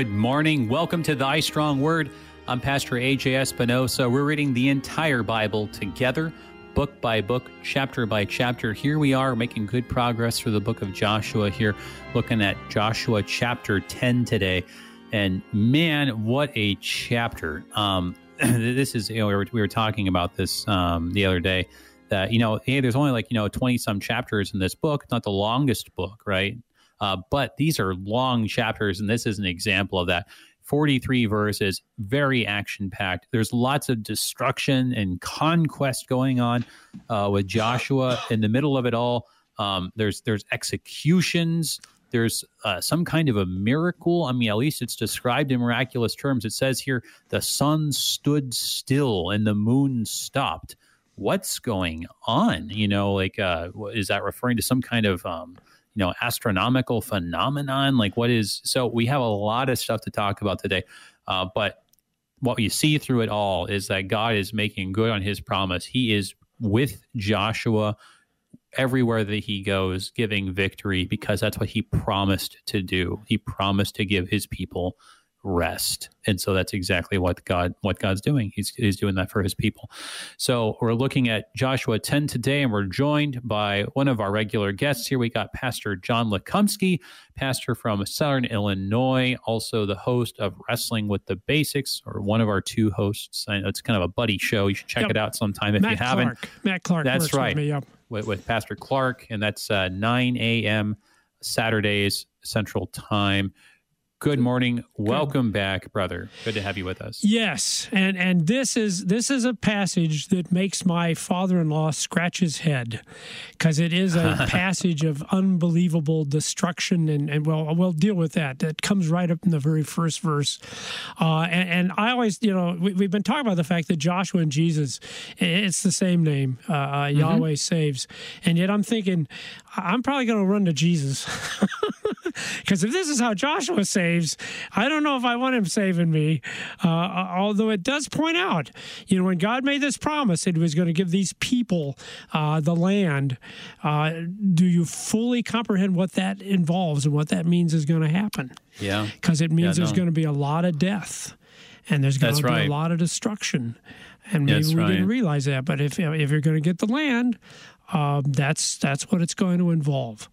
Good morning. Welcome to Thy Strong Word. I'm Pastor AJ Espinosa. We're reading the entire Bible together, book by book, chapter by chapter. Here we are making good progress through the book of Joshua here, looking at Joshua chapter 10 today. And man, what a chapter. Um, this is, you know, we were, we were talking about this um, the other day that, you know, hey, there's only like, you know, 20 some chapters in this book. Not the longest book, right? Uh, but these are long chapters, and this is an example of that. 43 verses, very action packed. There's lots of destruction and conquest going on uh, with Joshua in the middle of it all. Um, there's there's executions. There's uh, some kind of a miracle. I mean, at least it's described in miraculous terms. It says here the sun stood still and the moon stopped. What's going on? You know, like uh, is that referring to some kind of um, you know astronomical phenomenon? Like what is so we have a lot of stuff to talk about today uh, but what you see through it all is that god is making good on his promise. He is with joshua everywhere that he goes giving victory because that's what he promised to do. He promised to give his people rest. And so that's exactly what God what God's doing. He's he's doing that for his people. So we're looking at Joshua 10 today and we're joined by one of our regular guests here. We got Pastor John Lekumsky, pastor from Southern Illinois, also the host of Wrestling with the Basics or one of our two hosts. I know it's kind of a buddy show. You should check Yep. it out sometime if Matt you haven't. Clark. Matt Clark. That's works with right. me, yep. With, with Pastor Clark and that's uh, 9 a.m. Saturdays Central Time. Good morning. Welcome back, brother. Good to have you with us. Yes, and and this is this is a passage that makes my father-in-law scratch his head because it is a passage of unbelievable destruction, and and well we'll deal with that. That comes right up in the very first verse, uh, and, and I always you know we, we've been talking about the fact that Joshua and Jesus, it's the same name, uh, uh, Yahweh saves, and yet I'm thinking I'm probably going to run to Jesus. Because if this is how Joshua saves, I don't know if I want him saving me. Uh, although it does point out, you know, when God made this promise, it was going to give these people uh, the land. Uh, do you fully comprehend what that involves and what that means is going to happen? Yeah. Because it means Yeah, there's no. going to be a lot of death and there's going That's to be right. a lot of destruction. And maybe That's we right. didn't realize that. But if if you're going to get the land, uh, that's that's what it's going to involve.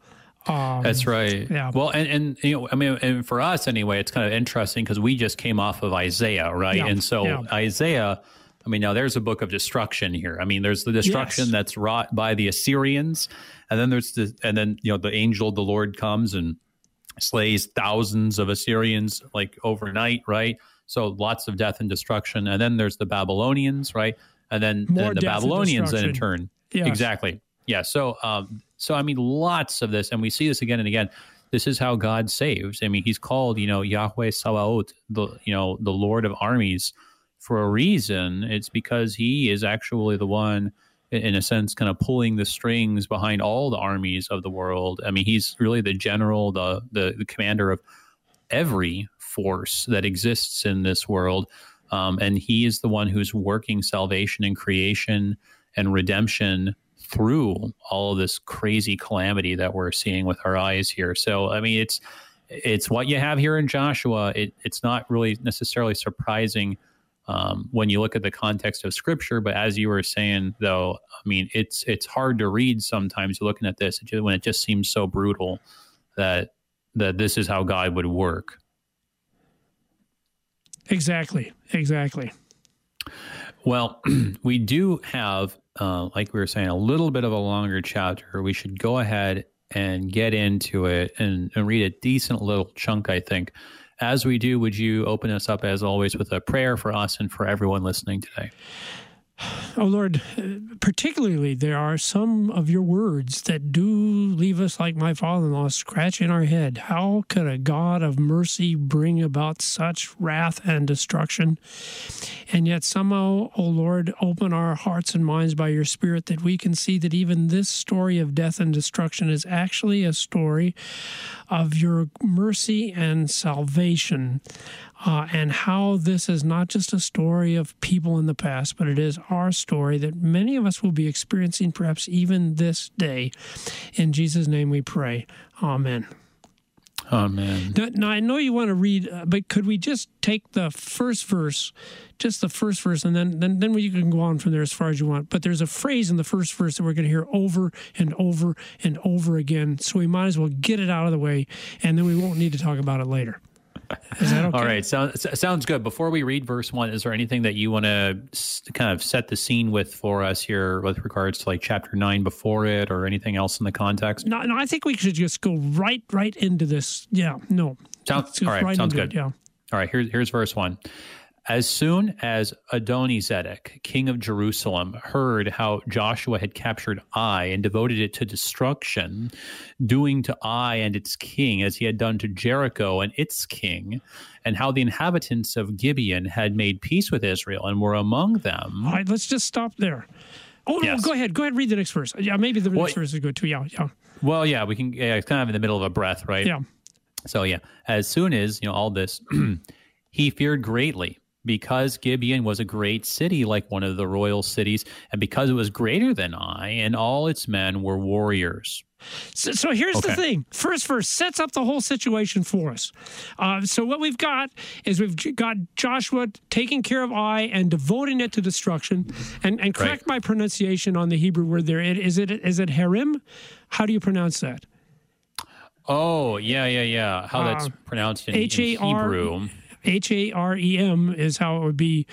Um, That's right. Yeah. Well, and, and you know, I mean, and for us anyway, it's kind of interesting because we just came off of Isaiah, right? Yeah, And so yeah. Isaiah, I mean, now there's a book of destruction here. I mean, there's the destruction Yes. that's wrought by the Assyrians, and then there's the, and then you know, the angel of the Lord comes and slays thousands of Assyrians like overnight, right? So lots of death and destruction, and then there's the Babylonians, right? And then, then the Babylonians then in turn Yes. Exactly. Yeah. So, um, so I mean, lots of this, and we see this again and again. This is how God saves. I mean, He's called, you know, Yahweh Sabaoth, the you know, the Lord of armies, for a reason. It's because He is actually the one, in- a sense, kind of pulling the strings behind all the armies of the world. I mean, He's really the general, the the, the commander of every force that exists in this world. Um, and he is the one who's working salvation and creation and redemption through all of this crazy calamity that we're seeing with our eyes here. So, I mean, it's it's what you have here in Joshua. It, it's not really necessarily surprising um, when you look at the context of Scripture. But as you were saying, though, I mean, it's it's hard to read sometimes looking at this when it just seems so brutal that that this is how God would work. Exactly. Exactly. Well, we do have, uh, like we were saying, a little bit of a longer chapter. We should go ahead and get into it and, and read a decent little chunk, I think. As we do, would you open us up, as always, with a prayer for us and for everyone listening today? Oh Lord, particularly there are some of your words that do leave us like my father-in-law scratching our head. How could a God of mercy bring about such wrath and destruction? And yet somehow, oh Lord, open our hearts and minds by your spirit that we can see that even this story of death and destruction is actually a story of your mercy and salvation, uh, and how this is not just a story of people in the past, but it is our story that many of us will be experiencing perhaps even this day. In Jesus' name we pray. Amen. Man. Now, now, I know you want to read, uh, but could we just take the first verse, just the first verse, and then then then we can go on from there as far as you want. But there's a phrase in the first verse that we're going to hear over and over and over again, so we might as well get it out of the way, and then we won't need to talk about it later. Is that okay? All right, so, sounds good. Before we read verse one, is there anything that you want to kind of set the scene with for us here with regards to like chapter nine before it, or anything else in the context? No, no. I think we should just go right, right into this. Yeah, no. Sounds all right. right sounds good. It, yeah. All right. Here's here's verse one. As soon as Adonizedek, king of Jerusalem, heard how Joshua had captured Ai and devoted it to destruction, doing to Ai and its king as he had done to Jericho and its king, and how the inhabitants of Gibeon had made peace with Israel and were among them. All right, let's just stop there. Oh, yes. no, go ahead. Go ahead, read the next verse. Yeah, maybe the well, next verse is good too. Yeah, yeah. Well, yeah, we can. Yeah, it's kind of in the middle of a breath, right? Yeah. So, yeah, as soon as, you know, all this, he feared greatly because Gibeon was a great city, like one of the royal cities, and because it was greater than Ai, and all its men were warriors. So, so here's okay. the thing. First verse sets up the whole situation for us. Uh, so what we've got is we've got Joshua taking care of Ai and devoting it to destruction. And, and correct right. my pronunciation on the Hebrew word there. It, is it is it Harim? How do you pronounce that? Oh yeah yeah yeah. How uh, that's pronounced in, in Hebrew. H A R E M is how it would be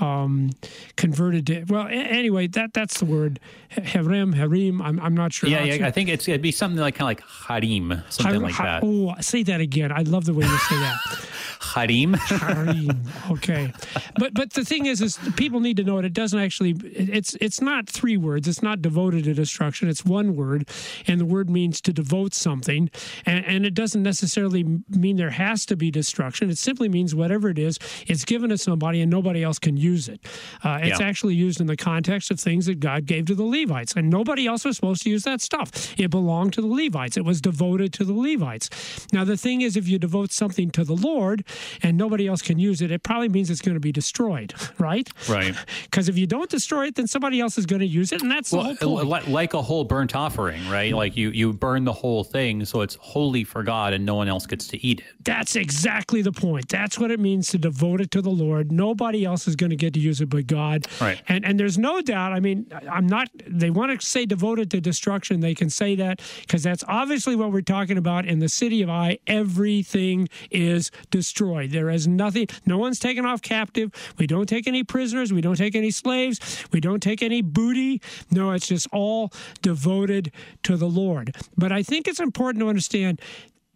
um, converted to. Well, anyway, that that's the word. Harim, harim. I'm, I'm not sure. Yeah, yeah. I think it's it'd be something like kind of like harim, something like that. Oh, say that again. I love the way you say that. harim. harim. Okay, but but the thing is, is people need to know it. It doesn't actually. It's it's not three words. It's not devoted to destruction. It's one word, and the word means to devote something, and, and it doesn't necessarily mean there has to be destruction. It simply means whatever it is, it's given to somebody, and nobody else can use it. Uh, it's yeah. actually used in the context of things that God gave to the Levites, and nobody else was supposed to use that stuff. It belonged to the Levites. It was devoted to the Levites. Now the thing is, if you devote something to the Lord and nobody else can use it, it probably means it's going to be destroyed, right? Right. Because if you don't destroy it, then somebody else is going to use it, and that's well, like a whole burnt offering, right? Mm. Like you you burn the whole thing, so it's holy for God, and no one else gets to eat it. That's exactly the point. That's what it means to devote it to the Lord. Nobody else is going to get to use it but God. Right. And and there's no doubt. I mean, I'm not. They want to say devoted to destruction. They can say that because that's obviously what we're talking about in the city of Ai. Everything is destroyed. There is nothing. No one's taken off captive. We don't take any prisoners. We don't take any slaves. We don't take any booty. No, it's just all devoted to the Lord. But I think it's important to understand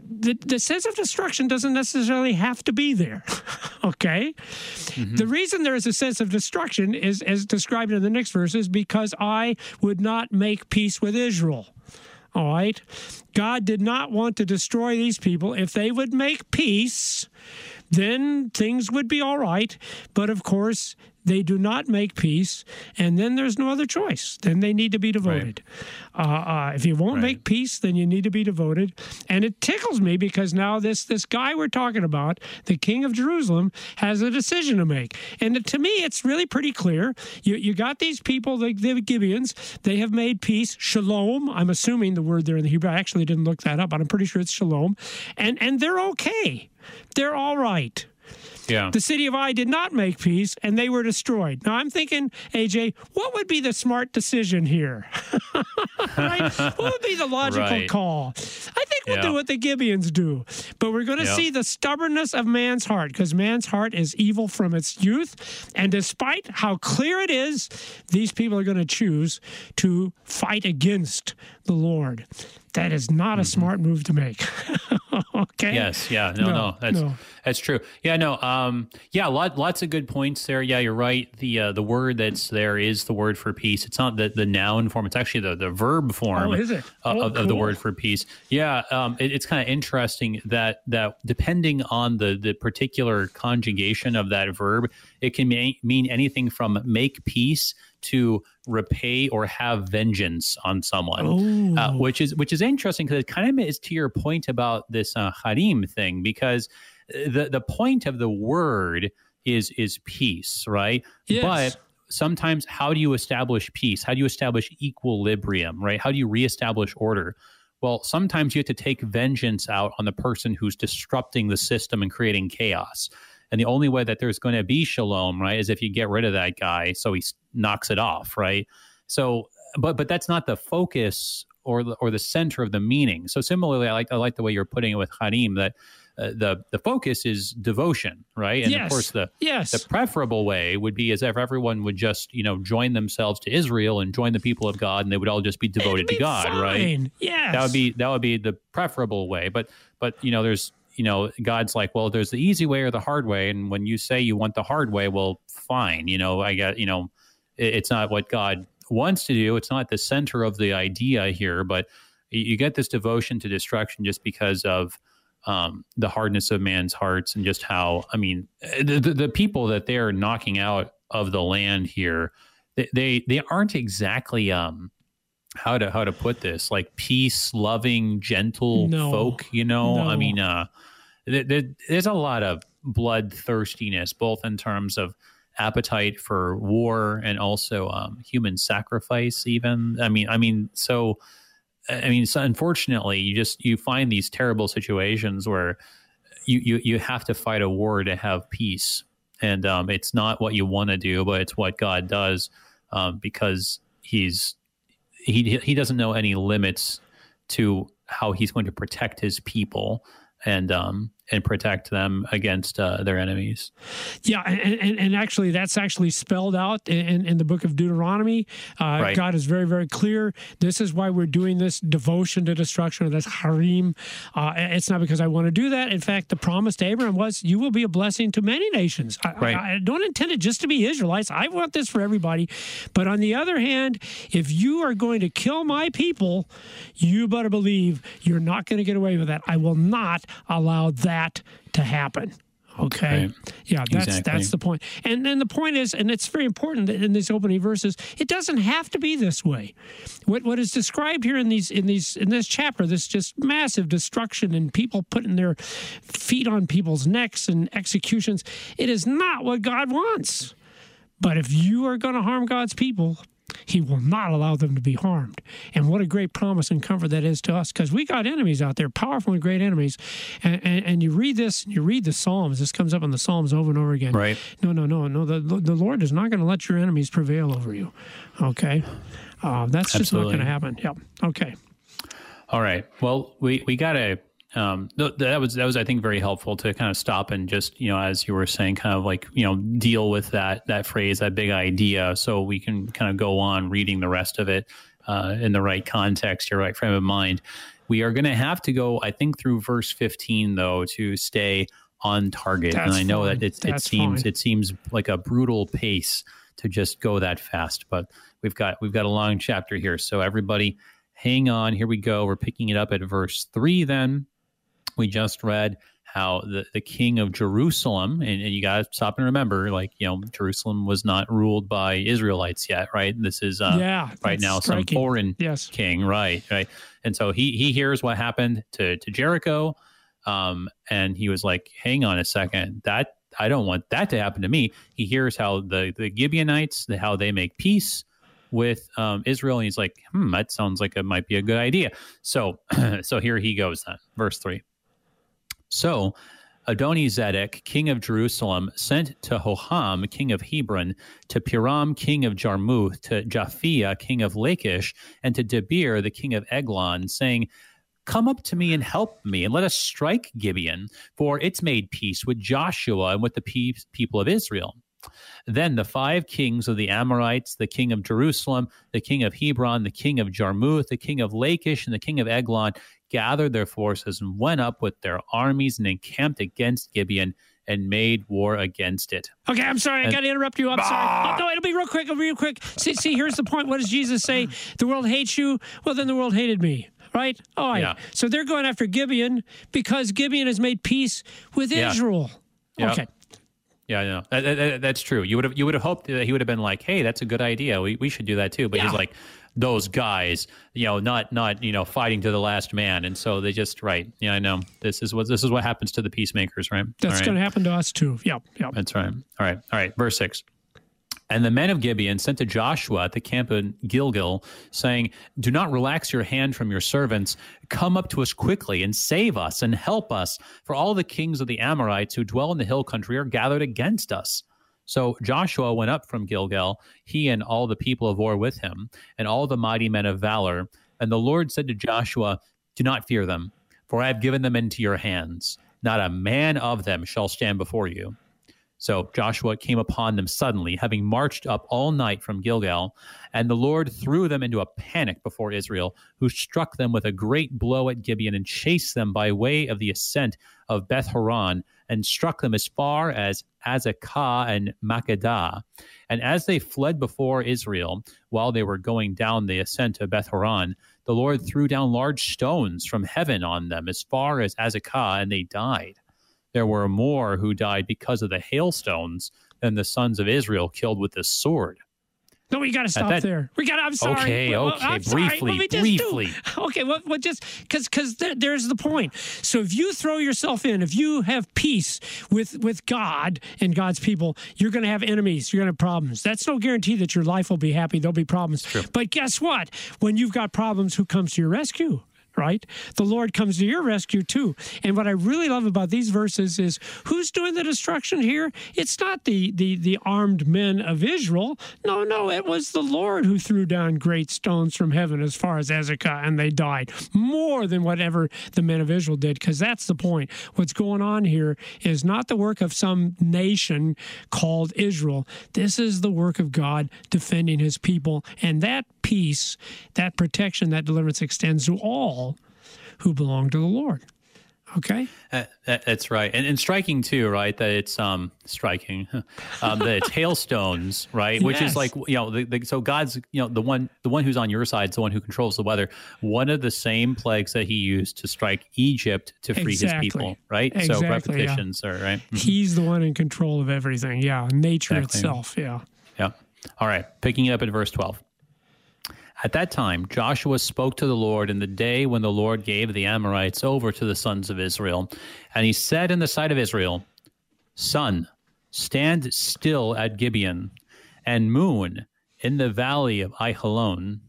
the, the sense of destruction doesn't necessarily have to be there. okay? Mm-hmm. The reason there is a sense of destruction is, as described in the next verse, is because Ai would not make peace with Israel. All right? God did not want to destroy these people. If they would make peace, then things would be all right. But of course, they do not make peace, and then there's no other choice. Then they need to be devoted. Right. Uh, uh, if you won't right. make peace, then you need to be devoted. And it tickles me because now this this guy we're talking about, the king of Jerusalem, has a decision to make. And to me, it's really pretty clear. You you got these people, the, the Gibeons. They have made peace, shalom. I'm assuming the word there in the Hebrew. I actually didn't look that up, but I'm pretty sure it's shalom. And and they're okay. They're all right. Yeah. The city of Ai did not make peace and they were destroyed. Now I'm thinking, AJ, what would be the smart decision here? right? What would be the logical right. call? I think we'll yeah. do what the Gibeons do. But we're going to see the stubbornness of man's heart because man's heart is evil from its youth. And despite how clear it is, these people are going to choose to fight against the Lord. That is not mm-hmm. a smart move to make. okay. Yes. Yeah. No. No. no that's no. that's true. Yeah. No. Um. Yeah. Lot, lots of good points there. Yeah. You're right. The uh, the word that's there is the word for peace. It's not the, the noun form. It's actually the, the verb form. Oh, is it? Oh, of, cool. of, the word for peace. Yeah. Um. It, it's kind of interesting that that depending on the the particular conjugation of that verb, it can mean anything from make peace to repay or have vengeance on someone, uh, which is which is interesting because it kind of is to your point about this uh, harim thing because the the point of the word is is peace, right? Yes. But sometimes how do you establish peace? How do you establish equilibrium, right? How do you reestablish order? well, sometimes you have to take vengeance out on the person who's disrupting the system and creating chaos. And the only way that there's going to be shalom, right, is if you get rid of that guy so he knocks it off, right? So, but but that's not the focus or the, or the center of the meaning. So similarly, I like I like the way you're putting it with Harim that uh, the the focus is devotion, right? And yes. of course, the yes. the preferable way would be as if everyone would just you know join themselves to Israel and join the people of God, and they would all just be devoted be to God, fine. right? Yes. That would be that would be the preferable way. But but you know, there's you know, God's like, well, there's the easy way or the hard way, and when you say you want the hard way, well, fine. You know, I get you know, it, it's not what God wants to do. It's not the center of the idea here, but you get this devotion to destruction just because of um, the hardness of man's hearts and just how I mean the, the, the people that they're knocking out of the land here they they, they aren't exactly um, how to how to put this like peace loving gentle No. folk you know I mean uh there's a lot of bloodthirstiness both in terms of appetite for war and also um, human sacrifice even. I mean I mean so I mean, so unfortunately, you just you find these terrible situations where you you, you have to fight a war to have peace, and um, it's not what you want to do, but it's what God does um, because He's he he doesn't know any limits to how He's going to protect His people. And um and protect them against uh, their enemies. Yeah, and, and, and actually, that's actually spelled out in, in the book of Deuteronomy. Uh, Right. God is very, very clear. This is why we're doing this devotion to destruction, or this harim. Uh, it's not because I want to do that. In fact, the promise to Abraham was, "You will be a blessing to many nations." I, Right. I, I don't intend it just to be Israelites. I want this for everybody. But on the other hand, if you are going to kill my people, you better believe you're not going to get away with that. I will not allow that to happen. Okay. Right. Yeah, that's Exactly. that's the point. And then the point is, and it's very important that in these opening verses, it doesn't have to be this way. What what is described here in these in these in this chapter, this just massive destruction and people putting their feet on people's necks and executions, it is not what God wants. But if you are going to harm God's people, he will not allow them to be harmed. And what a great promise and comfort that is to us because we got enemies out there, powerful and great enemies. And, and, and you read this, and you read the Psalms. This comes up in the Psalms over and over again. Right. No, no, no, no. The, the Lord is not going to let your enemies prevail over you. Okay. Uh, that's just not going to happen. Yep. Okay. All right. Well, we we got to. Um, th- that was that was I think very helpful to kind of stop and just you know as you were saying kind of like you know deal with that that phrase that big idea so we can kind of go on reading the rest of it uh, in the right context your right frame of mind. We are going to have to go I think through verse fifteen though to stay on target and I know fine. that it, it seems fine. it seems like a brutal pace to just go that fast but we've got we've got a long chapter here so everybody hang on. Here we go. We're picking it up at verse 3 then. We just read how the, the king of Jerusalem, and, and you got to stop and remember, like, you know, Jerusalem was not ruled by Israelites yet, right? This is uh, yeah. right now striking. some foreign Yes. king, right? Right. And so he he hears what happened to to Jericho, um, and he was like, "Hang on a second, that I don't want that to happen to me." He hears how the the Gibeonites, the, how they make peace with um, Israel, and he's like, "Hmm, that sounds like it might be a good idea." So so here he goes then, verse three. So Adonizedek, king of Jerusalem, sent to Hoham, king of Hebron, to Piram, king of Jarmuth, to Japhia, king of Lachish, and to Debir, the king of Eglon, saying, Come up to me and help me, and let us strike Gibeon, for it's made peace with Joshua and with the pe- people of Israel. Then the five kings of the Amorites, the king of Jerusalem, the king of Hebron, the king of Jarmuth, the king of Lachish, and the king of Eglon gathered their forces and went up with their armies and encamped against Gibeon and made war against it. Okay, I'm sorry. I got to interrupt you. I'm sorry. Ah! Oh, no, it'll be real quick. It'll be real quick. See, see, here's the point. What does Jesus say? The world hates you. Well, then the world hated me. Right? All right. Yeah. So they're going after Gibeon because Gibeon has made peace with Yeah. Israel. Yeah. Okay. Yeah, yeah, that, that- that- that's true. You would have you would have hoped that he would have been like, "Hey, that's a good idea. We we should do that too." But he's like, "Those guys, you know, not not you know, fighting to the last man." And so they just right. Yeah, I know. This is what this is what happens to the peacemakers, right? That's right. going to happen to us too. Yeah. Yeah. That's right. All right. All right. Verse six. And the men of Gibeon sent to Joshua at the camp in Gilgal, saying, Do not relax your hand from your servants. Come up to us quickly and save us and help us, for all the kings of the Amorites who dwell in the hill country are gathered against us. So Joshua went up from Gilgal, he and all the people of war with him, and all the mighty men of valor. And the Lord said to Joshua, Do not fear them, for I have given them into your hands. Not a man of them shall stand before you. So Joshua came upon them suddenly, having marched up all night from Gilgal, and the Lord threw them into a panic before Israel, who struck them with a great blow at Gibeon and chased them by way of the ascent of Beth Horon, and struck them as far as Azekah and Makkedah. And as they fled before Israel, while they were going down the ascent of Beth Horon, the Lord threw down large stones from heaven on them as far as Azekah, and they died there were more who died because of the hailstones than the sons of Israel killed with the sword. No, we got to stop that, there. We got. To. I'm sorry. Okay, well, okay. I'm briefly, briefly. Do, okay, well, well just because because there, there's the point. So if you throw yourself in, if you have peace with with God and God's people, you're going to have enemies. You're going to have problems. That's no guarantee that your life will be happy. There'll be problems. But guess what? When you've got problems, who comes to your rescue? Right? The Lord comes to your rescue too. And what I really love about these verses is who's doing the destruction here? It's not the the the armed men of Israel. No, no, it was the Lord who threw down great stones from heaven as far as Azekah, and they died more than whatever the men of Israel did. Because that's the point. What's going on here is not the work of some nation called Israel. This is the work of God defending His people, and that peace, that protection, that deliverance extends to all who belong to the Lord. Okay, uh, that's right, and, and striking too, right? That it's um striking, um, that it's hailstones, right? Which yes. is like you know, the, the, so God's you know the one the one who's on your side is the one who controls the weather. One of the same plagues that He used to strike Egypt to free exactly. His people, right? Exactly, so repetitions yeah. are right. Mm-hmm. He's the one in control of everything. Yeah, nature exactly. itself. Yeah. Yeah. All right. Picking it up at verse twelve. At that time, Joshua spoke to the Lord in the day when the Lord gave the Amorites over to the sons of Israel. And he said in the sight of Israel, Sun, stand still at Gibeon, and moon in the valley of Aijalon.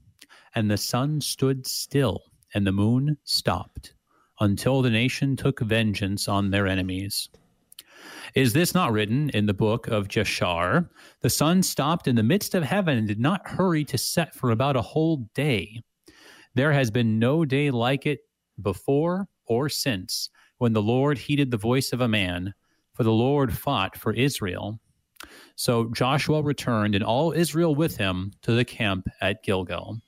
And the sun stood still, and the moon stopped, until the nation took vengeance on their enemies. Is this not written in the book of Jashar? The sun stopped in the midst of heaven and did not hurry to set for about a whole day. There has been no day like it before or since when the Lord heeded the voice of a man, for the Lord fought for Israel. So Joshua returned and all Israel with him to the camp at Gilgal.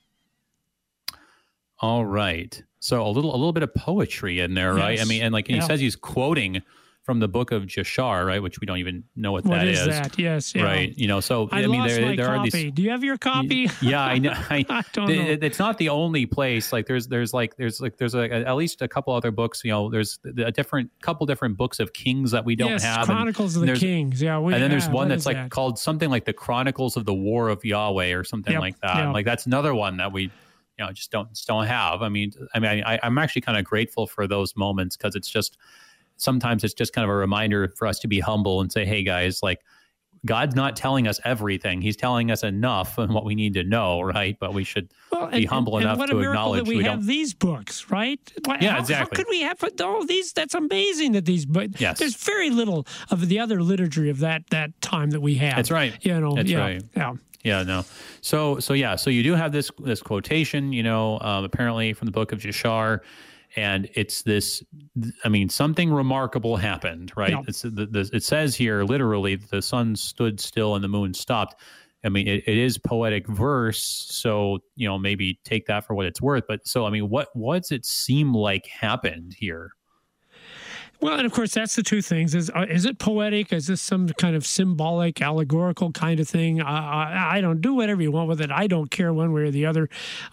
All right. So a little a little bit of poetry in there, right? I mean, and like Yeah. he says he's quoting from the book of Jashar, right? Which we don't even know what, What that is is. that? Yes. Yeah. Right. You know, so I, I, mean, lost there, my there are these. Do you have your copy? Yeah, I know. I, I don't it- know. it's not the only place. Like there's there's like there's like there's at least a couple other books. You know, there's a different couple different books of kings that we don't yes, have. and- Chronicles of the Kings. Yeah. We, and then there's yeah, one that's like that? called something like the Chronicles of the War of Yahweh or something Yep, like that. yeah. Like that's another one that we, you know, just don't just don't have. I mean, I mean, I, I'm actually kind of grateful for those moments because it's just sometimes it's just kind of a reminder for us to be humble and say, hey guys, like God's not telling us everything; He's telling us enough and what we need to know, right? But we should Well, be humble and enough to acknowledge that we, we have don't. these books, right? Why- Yeah, how, exactly. How could we have oh these? That's amazing that these. But Yes. there's very little of the other literature of that that time that we have. That's right. You know. That's yeah, right. Yeah. Yeah, no. So, so yeah, so you do have this this quotation, you know, um, apparently from the book of Jashar, and it's this. I mean, something remarkable happened, right? It's the, the, it says here literally, the sun stood still and the moon stopped. I mean, it, it is poetic verse, so you know maybe take that for what it's worth. But so, I mean, what what does it seem like happened here? Well, and of course, that's the two things: is uh, is it poetic? Is this some kind of symbolic, allegorical kind of thing? Uh, I, I don't do whatever you want with it. I don't care one way or the other.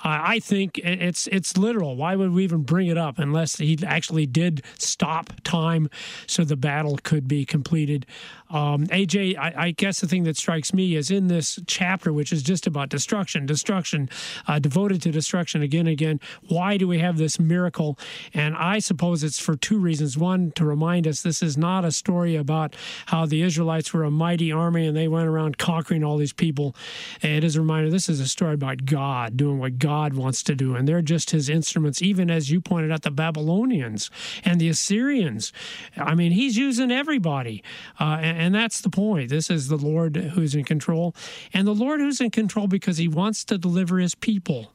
Uh, I think it's it's literal. Why would we even bring it up unless he actually did stop time so the battle could be completed? Um, AJ, I, I guess the thing that strikes me is in this chapter, which is just about destruction, destruction, uh, devoted to destruction again and again. Why do we have this miracle? And I suppose it's for two reasons. One, to remind us this is not a story about how the Israelites were a mighty army and they went around conquering all these people. It is a reminder this is a story about God doing what God wants to do, and they're just his instruments, even as you pointed out, the Babylonians and the Assyrians. I mean, he's using everybody, uh, and, and that's the point. This is the Lord who's in control, and the Lord who's in control because he wants to deliver his people.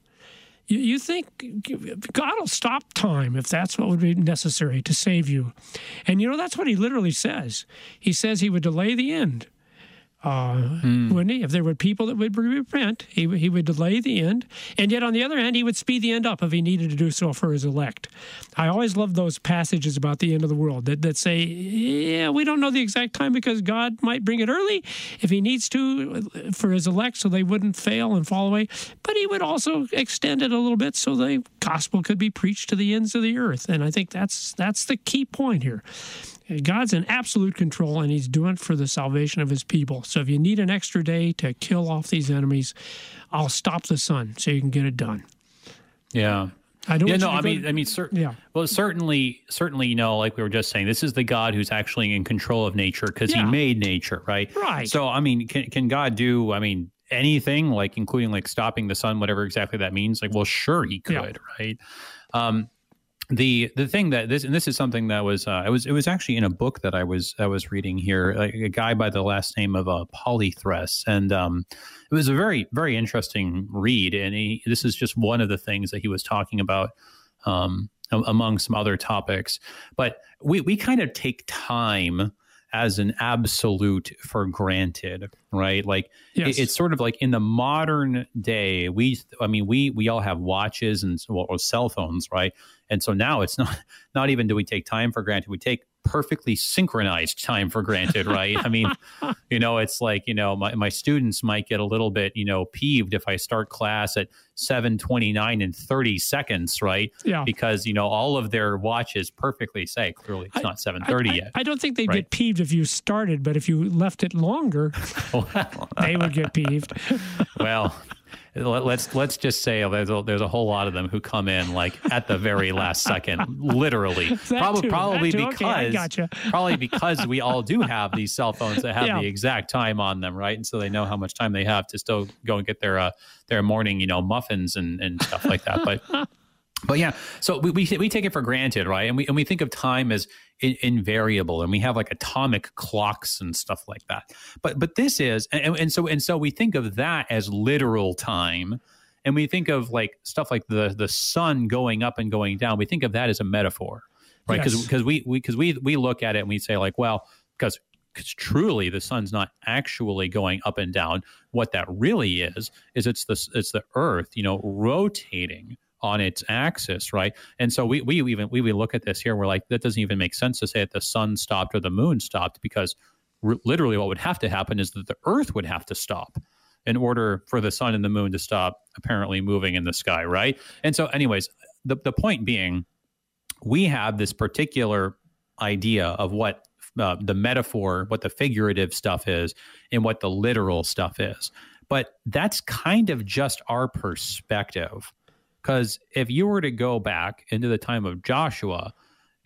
You, you think God will stop time if that's what would be necessary to save you. And you know, that's what he literally says. He says he would delay the end uh, mm. wouldn't he? If there were people that would repent, he, he would delay the end. And yet, on the other hand, he would speed the end up if he needed to do so for his elect. I always love those passages about the end of the world that, that say, yeah, we don't know the exact time because God might bring it early if he needs to uh, for his elect so they wouldn't fail and fall away. But he would also extend it a little bit so the gospel could be preached to the ends of the earth. And I think that's that's the key point here. God's in absolute control and he's doing it for the salvation of his people. So if you need an extra day to kill off these enemies, I'll stop the sun so you can get it done. Yeah. I don't. Yeah, no, I mean, to, I mean, cer- yeah. Well, certainly, certainly, you know, like we were just saying, this is the God who's actually in control of nature because yeah. He made nature, right? Right. So, I mean, can can God do? I mean, anything like including like stopping the sun, whatever exactly that means? Like, well, sure, He could, yeah. right? Um, the the thing that this and this is something that was uh, it was it was actually in a book that I was I was reading here like a guy by the last name of uh, Polythress and um, it was a very very interesting read and he, this is just one of the things that he was talking about um, among some other topics but we we kind of take time as an absolute for granted, right? Like yes. it, it's sort of like in the modern day, we, I mean, we we all have watches and well, cell phones, right? And so now it's not not even do we take time for granted, we take perfectly synchronized time for granted, right? I mean, you know, it's like, you know, my, my students might get a little bit, you know, peeved if I start class at 729 and 30 seconds, right? Yeah. Because, you know, all of their watches perfectly say clearly it's I, not 730 I, yet. I don't think they'd right? get peeved if you started, but if you left it longer, oh. they would get peeved. well, let's let's just say there's a, there's a whole lot of them who come in like at the very last second, literally. Probably probably because okay, gotcha. probably because we all do have these cell phones that have yeah. the exact time on them, right? And so they know how much time they have to still go and get their uh, their morning, you know, muffins and and stuff like that. But but yeah, so we, we, we take it for granted, right? And we and we think of time as in, invariable, and we have like atomic clocks and stuff like that. But but this is, and, and so and so we think of that as literal time, and we think of like stuff like the the sun going up and going down. We think of that as a metaphor, right? Because yes. because we because we, we we look at it and we say like, well, because because truly the sun's not actually going up and down. What that really is is it's the it's the Earth, you know, rotating on its axis, right? And so we, we even we, we look at this here, we're like, that doesn't even make sense to say that the sun stopped or the moon stopped because literally what would have to happen is that the earth would have to stop in order for the sun and the moon to stop apparently moving in the sky, right? And so, anyways, the, the point being, we have this particular idea of what uh, the metaphor, what the figurative stuff is, and what the literal stuff is. But that's kind of just our perspective. Because if you were to go back into the time of Joshua,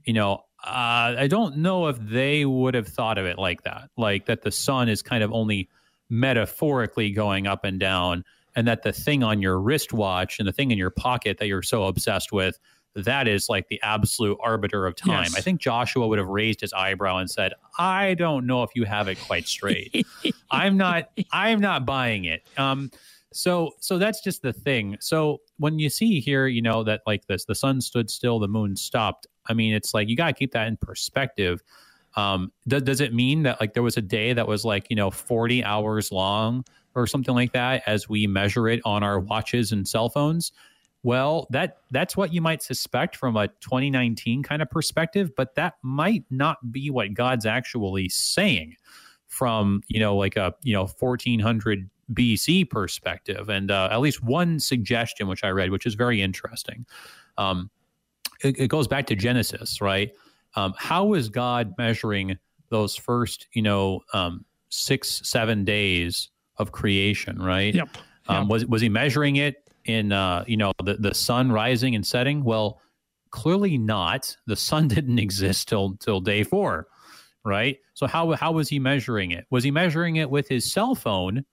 you know, uh, I don't know if they would have thought of it like that, like that the sun is kind of only metaphorically going up and down, and that the thing on your wristwatch and the thing in your pocket that you're so obsessed with, that is like the absolute arbiter of time. Yes. I think Joshua would have raised his eyebrow and said, "I don't know if you have it quite straight. I'm not. I'm not buying it." Um, so so that's just the thing. So when you see here, you know that like this, the sun stood still, the moon stopped. I mean, it's like you got to keep that in perspective. Um, does, does it mean that like there was a day that was like you know 40 hours long or something like that as we measure it on our watches and cell phones? Well, that that's what you might suspect from a 2019 kind of perspective, but that might not be what God's actually saying from you know like a you know 1400 BC perspective. And uh, at least one suggestion, which I read, which is very interesting, um, it, it, goes back to Genesis, right? Um, how is God measuring those first, you know, um, six, seven days of creation, right? Yep. Um, was was he measuring it in, uh, you know, the the sun rising and setting? Well, clearly not. The sun didn't exist till till day four, right? So how how was he measuring it? Was he measuring it with his cell phone?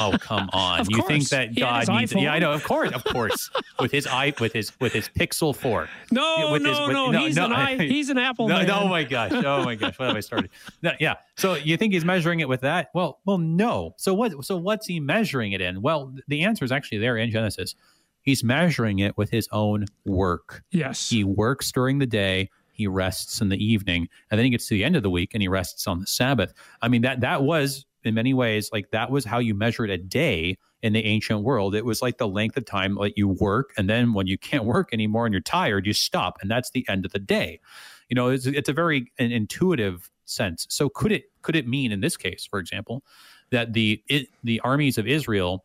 Oh come on! you think that He God needs? iPhone. Yeah, I know. Of course, of course. with his i with his with his Pixel Four. No, with no, his- with- no, no, He's no, an I, he's an Apple No, man. no, oh my gosh! Oh my gosh! What have I started? No, yeah. So you think he's measuring it with that? Well, well, no. So what? So what's he measuring it in? Well, the answer is actually there in Genesis. He's measuring it with his own work. yes. He works during the day. He rests in the evening, and then he gets to the end of the week and he rests on the Sabbath. I mean that that was in many ways like that was how you measured a day in the ancient world. It was like the length of time like you work, and then when you can't work anymore and you're tired, you stop, and that's the end of the day. You know, it's, it's a very an intuitive sense. So could it could it mean in this case, for example, that the it, the armies of Israel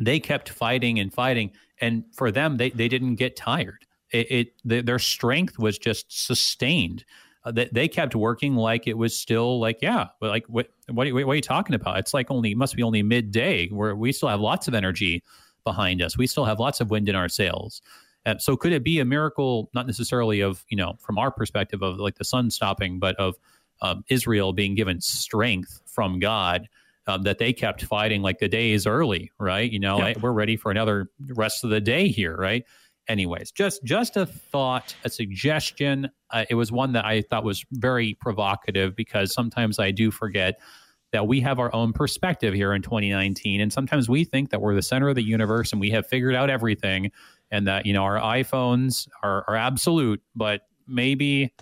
they kept fighting and fighting, and for them they they didn't get tired. It, it th- their strength was just sustained. Uh, they, they kept working like it was still like yeah, like what what are, you, what are you talking about? It's like only must be only midday where we still have lots of energy behind us. We still have lots of wind in our sails. Uh, so could it be a miracle, not necessarily of you know from our perspective of like the sun stopping, but of um, Israel being given strength from God um, that they kept fighting like the day is early, right? You know, Yep. we're ready for another rest of the day here, right? Anyways, just just a thought, a suggestion. Uh, it was one that I thought was very provocative because sometimes I do forget that we have our own perspective here in 2019, and sometimes we think that we're the center of the universe and we have figured out everything, and that you know our iPhones are, are absolute, but maybe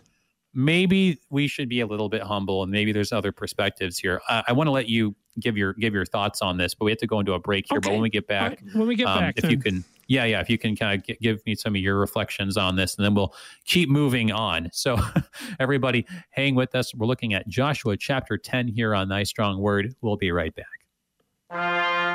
maybe we should be a little bit humble and maybe there's other perspectives here. I, I want to let you give your give your thoughts on this, but we have to go into a break here. But when we get back, right, when we get um, back, if then. you can, yeah, yeah, if you can kind of give me some of your reflections on this, and then we'll keep moving on. So, everybody, hang with us. We're looking at Joshua chapter ten here on Thy Strong Word. We'll be right back.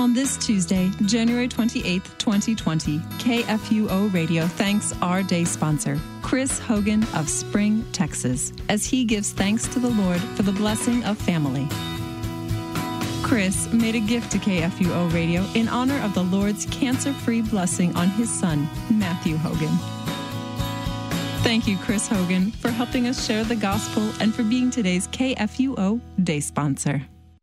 On this Tuesday, January 28th, 2020, KFUO Radio thanks our day sponsor, Chris Hogan of Spring, Texas, as he gives thanks to the Lord for the blessing of family. Chris made a gift to KFUO Radio in honor of the Lord's cancer free blessing on his son, Matthew Hogan. Thank you, Chris Hogan, for helping us share the gospel and for being today's KFUO day sponsor.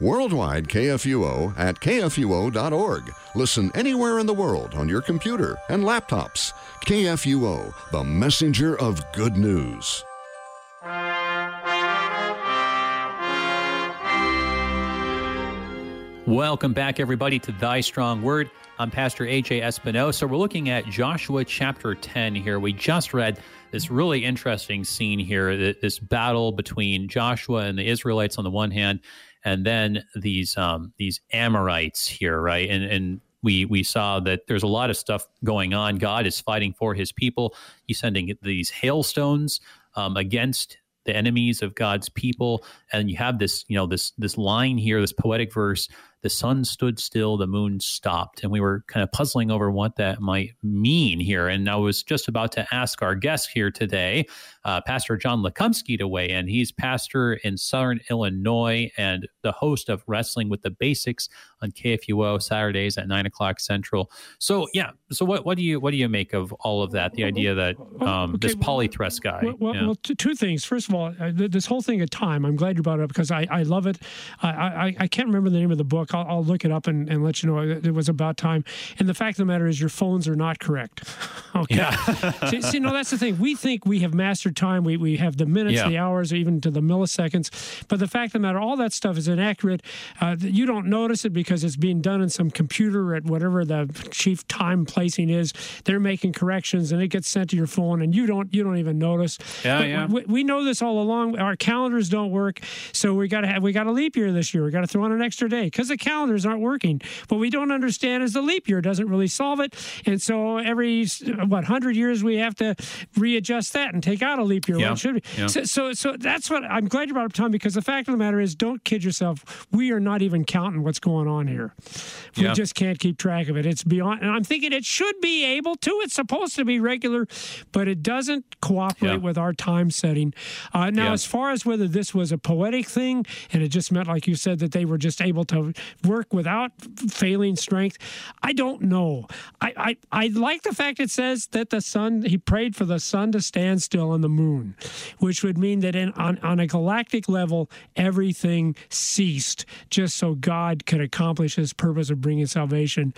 Worldwide KFUO at kfuo.org. Listen anywhere in the world on your computer and laptops. KFUO, the messenger of good news. Welcome back, everybody, to Thy Strong Word. I'm Pastor AJ Espinosa. We're looking at Joshua chapter 10 here. We just read this really interesting scene here this battle between Joshua and the Israelites on the one hand, and then these um, these Amorites here, right? And, and we, we saw that there's a lot of stuff going on. God is fighting for his people, he's sending these hailstones um, against the enemies of God's people. And you have this, you know, this this line here, this poetic verse, the sun stood still, the moon stopped. And we were kind of puzzling over what that might mean here. And I was just about to ask our guest here today, uh, Pastor John Lekumsky, to weigh in. He's pastor in Southern Illinois and the host of Wrestling with the Basics on KFUO Saturdays at nine o'clock Central. So yeah, so what what do you what do you make of all of that? The idea that um, this okay, well, polythrust guy. Well, well, yeah. well two, things. First of all, uh, th- this whole thing of time, I'm glad you brought it up because I, I love it. I, I, I can't remember the name of the book. I'll, I'll look it up and, and let you know it was about time. And the fact of the matter is, your phones are not correct. okay. Yeah. see, see, no, that's the thing. We think we have mastered time. We, we have the minutes, yeah. the hours, even to the milliseconds. But the fact of the matter, all that stuff is inaccurate. Uh, you don't notice it because it's being done in some computer at whatever the chief time placing is. They're making corrections and it gets sent to your phone and you don't you don't even notice. Yeah, but yeah. We, we know this all along. Our calendars don't work, so we got to have we got a leap year this year. We got to throw on an extra day because the calendars aren't working. What we don't understand is the leap year doesn't really solve it, and so every what hundred years we have to readjust that and take out a leap year. Yeah. should be. Yeah. So, so so that's what I'm glad you brought up Tom because the fact of the matter is don't kid yourself. We are not even counting what's going on here. We yeah. just can't keep track of it. It's beyond, and I'm thinking it should be able to. It's supposed to be regular, but it doesn't cooperate with our time setting. Uh, now, as far as whether this was a poetic thing and it just meant, like you said, that they were just able to work without failing strength, I don't know. I, I, I like the fact it says that the sun, he prayed for the sun to stand still on the moon, which would mean that in, on, on a galactic level, everything ceased just so God could accomplish his purpose of bringing salvation.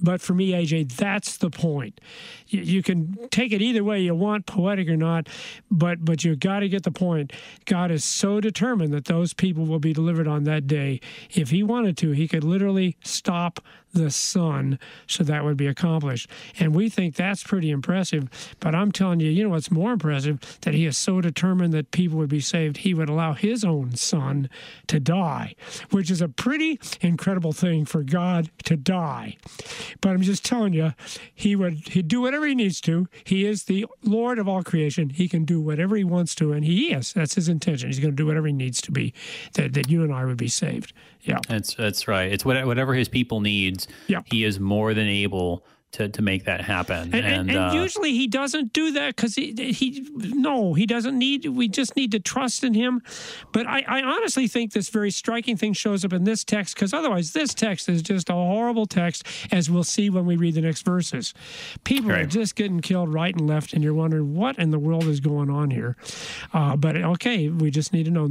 But for me, AJ, that's the point. You, you can take it either way you want, poetic or not, but but you got to get the point. God is so determined that those people will be delivered on that day. If he wanted to, he could literally stop the sun so that would be accomplished. And we think that's pretty impressive. But I'm telling you, you know what's more impressive? That he is so determined that people would be saved, he would allow his own son to die, which is a pretty incredible thing for God to die. But I'm just telling you, he would he'd do whatever he needs to. He is the Lord of all creation. He can do whatever he wants to, and he is. That's his intention. He's going to do whatever he needs to be that, that you and I would be saved. Yeah, that's that's right. It's whatever his people needs. Yeah, he is more than able to, to make that happen. And, and, and, and uh, usually he doesn't do that because he, he, no, he doesn't need, we just need to trust in him. But I, I honestly think this very striking thing shows up in this text because otherwise this text is just a horrible text, as we'll see when we read the next verses. People right. are just getting killed right and left, and you're wondering what in the world is going on here. Uh, but okay, we just need to know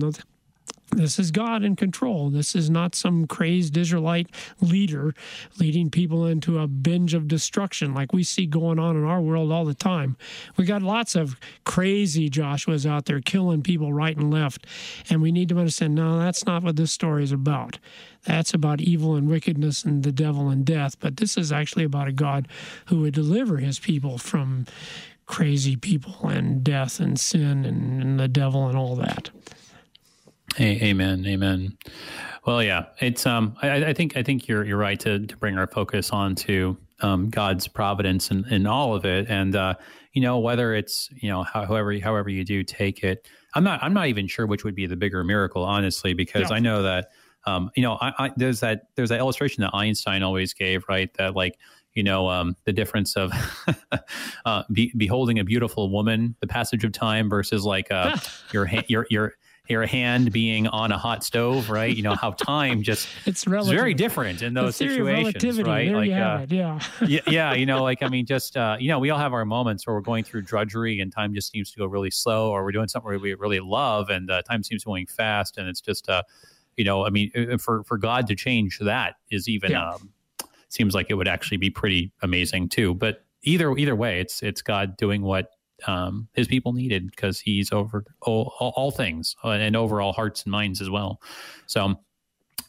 this is God in control. This is not some crazed Israelite leader leading people into a binge of destruction like we see going on in our world all the time. We got lots of crazy Joshua's out there killing people right and left. And we need to understand no, that's not what this story is about. That's about evil and wickedness and the devil and death. But this is actually about a God who would deliver his people from crazy people and death and sin and, and the devil and all that. Amen. Amen. Well, yeah, it's um. I, I, think I think you're you're right to to bring our focus on to um, God's providence and in, in all of it, and uh, you know whether it's you know however however you do take it. I'm not I'm not even sure which would be the bigger miracle, honestly, because I know that um, you know I, I, there's that there's that illustration that Einstein always gave, right? That like you know um, the difference of uh, be, beholding a beautiful woman, the passage of time versus like uh, your your your your hand being on a hot stove, right? You know how time just it's, it's very different in those situations, right? There like, uh, it, yeah. yeah, yeah, you know, like I mean, just uh, you know, we all have our moments where we're going through drudgery and time just seems to go really slow, or we're doing something we really love and uh, time seems going fast, and it's just, uh, you know, I mean, for for God to change that is even yeah. um, seems like it would actually be pretty amazing too. But either either way, it's it's God doing what um, his people needed because he's over all, all, things uh, and over all hearts and minds as well. So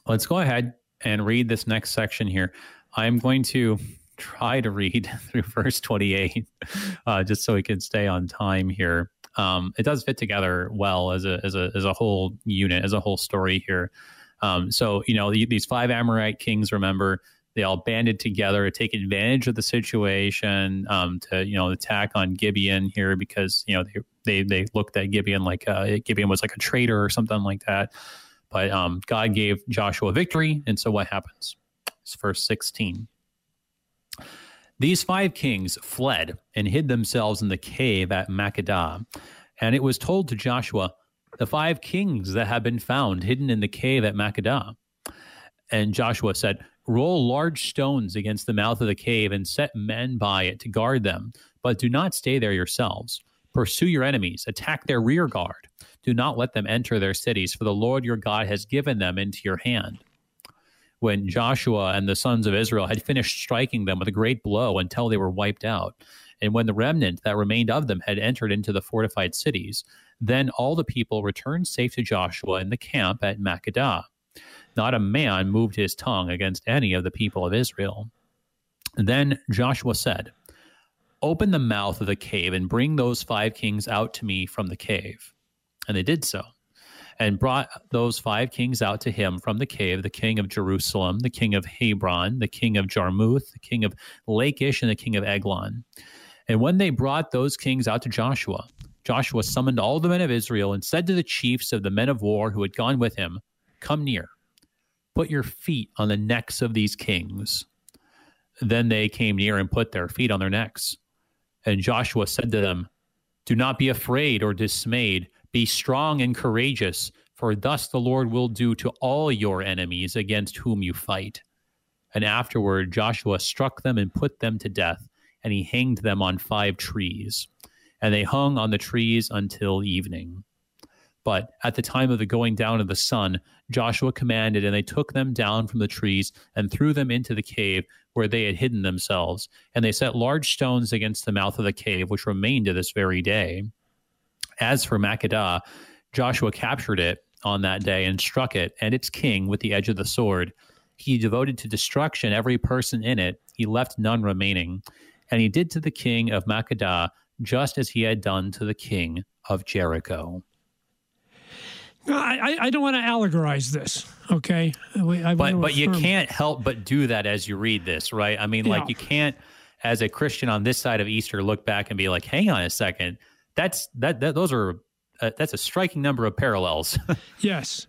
let's go ahead and read this next section here. I'm going to try to read through verse 28 uh, just so we can stay on time here. Um, it does fit together well as a, as a, as a whole unit, as a whole story here. Um, so, you know, the, these five Amorite kings, remember, they all banded together to take advantage of the situation um, to you know attack on Gibeon here because you know they they, they looked at Gibeon like uh, Gibeon was like a traitor or something like that. But um, God gave Joshua victory, and so what happens? It's verse sixteen. These five kings fled and hid themselves in the cave at Makkedah. And it was told to Joshua, The five kings that have been found hidden in the cave at Makkedah. And Joshua said, Roll large stones against the mouth of the cave and set men by it to guard them, but do not stay there yourselves. Pursue your enemies, attack their rear guard. Do not let them enter their cities, for the Lord your God has given them into your hand. when Joshua and the sons of Israel had finished striking them with a great blow until they were wiped out. And when the remnant that remained of them had entered into the fortified cities, then all the people returned safe to Joshua in the camp at Makkedah. Not a man moved his tongue against any of the people of Israel. Then Joshua said, Open the mouth of the cave and bring those five kings out to me from the cave. And they did so, and brought those five kings out to him from the cave the king of Jerusalem, the king of Hebron, the king of Jarmuth, the king of Lachish, and the king of Eglon. And when they brought those kings out to Joshua, Joshua summoned all the men of Israel and said to the chiefs of the men of war who had gone with him, Come near, put your feet on the necks of these kings. Then they came near and put their feet on their necks. And Joshua said to them, Do not be afraid or dismayed. Be strong and courageous, for thus the Lord will do to all your enemies against whom you fight. And afterward Joshua struck them and put them to death, and he hanged them on five trees. And they hung on the trees until evening. But at the time of the going down of the sun, Joshua commanded, and they took them down from the trees and threw them into the cave where they had hidden themselves. And they set large stones against the mouth of the cave, which remain to this very day. As for Makkedah, Joshua captured it on that day and struck it and its king with the edge of the sword. He devoted to destruction every person in it. He left none remaining. And he did to the king of Makkedah just as he had done to the king of Jericho. I, I don't want to allegorize this, okay? I, but but you can't help but do that as you read this, right? I mean, like you can't, as a Christian on this side of Easter, look back and be like, "Hang on a second, that's that, that those are uh, that's a striking number of parallels." yes,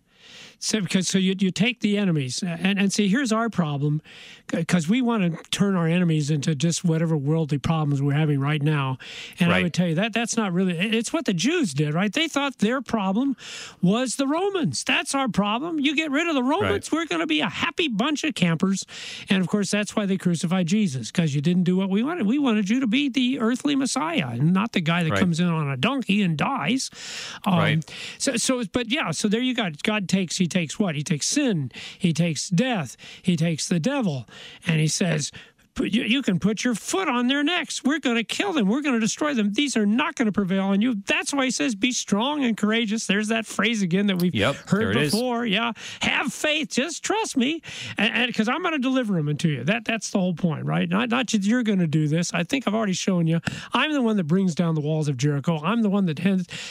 so because so you you take the enemies and and see here's our problem because we want to turn our enemies into just whatever worldly problems we're having right now. And right. I would tell you that that's not really it's what the Jews did, right? They thought their problem was the Romans. That's our problem. You get rid of the Romans, right. we're going to be a happy bunch of campers. And of course, that's why they crucified Jesus because you didn't do what we wanted. We wanted you to be the earthly Messiah, and not the guy that right. comes in on a donkey and dies. Um, right. So so but yeah, so there you got God takes he takes what? He takes sin, he takes death, he takes the devil, and he says, you, you can put your foot on their necks. We're going to kill them. We're going to destroy them. These are not going to prevail on you. That's why he says, be strong and courageous. There's that phrase again that we've yep, heard before. Is. Yeah. Have faith. Just trust me. And because I'm going to deliver them into you. That That's the whole point, right? Not, not just you're going to do this. I think I've already shown you. I'm the one that brings down the walls of Jericho. I'm the one that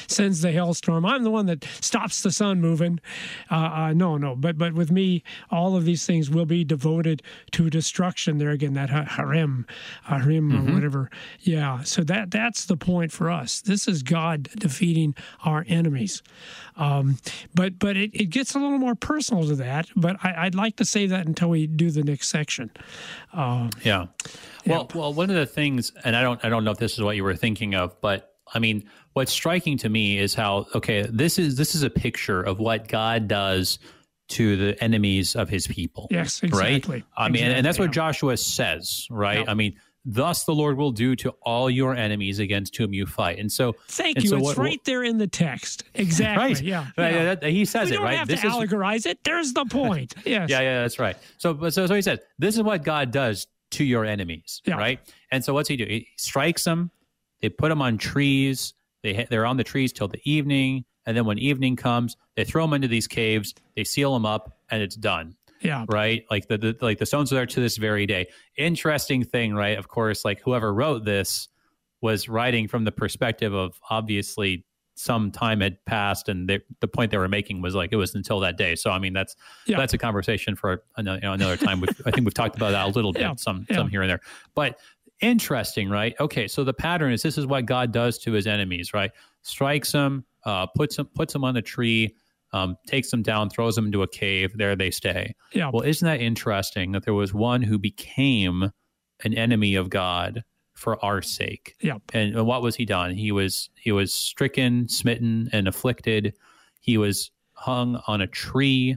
sends the hailstorm. I'm the one that stops the sun moving. Uh, uh, no, no. But, but with me, all of these things will be devoted to destruction. There again, that harem, harem mm-hmm. or whatever. Yeah. So that that's the point for us. This is God defeating our enemies. Um, but but it, it gets a little more personal to that. But I, would like to save that until we do the next section. Uh, yeah. Well, yeah. well, one of the things, and I don't I don't know if this is what you were thinking of, but I mean, what's striking to me is how okay, this is this is a picture of what God does to the enemies of his people. Yes, exactly. Right? I mean, and that's what Joshua says, right? I mean, thus the Lord will do to all your enemies against whom you fight. And so, thank and you. So it's what, right there in the text. Exactly. right. Yeah. Yeah. He says we it. Right. have this to allegorize it. There's the point. Yes. yeah. Yeah. That's right. So, so, so he says, this is what God does to your enemies. Yeah. Right. And so, what's he do? He strikes them. They put them on trees. They they're on the trees till the evening. And then when evening comes, they throw them into these caves, they seal them up, and it's done. Yeah. Right. Like the, the like the stones are there to this very day. Interesting thing, right? Of course, like whoever wrote this was writing from the perspective of obviously some time had passed and they, the point they were making was like it was until that day so i mean that's yeah. that's a conversation for another, you know, another time i think we've talked about that a little bit yeah. some yeah. some here and there but interesting right okay so the pattern is this is what god does to his enemies right strikes them uh, puts them puts them on a tree, um, takes them down, throws them into a cave. There they stay. Yeah. Well, isn't that interesting that there was one who became an enemy of God for our sake? Yeah. And what was he done? He was he was stricken, smitten, and afflicted. He was hung on a tree.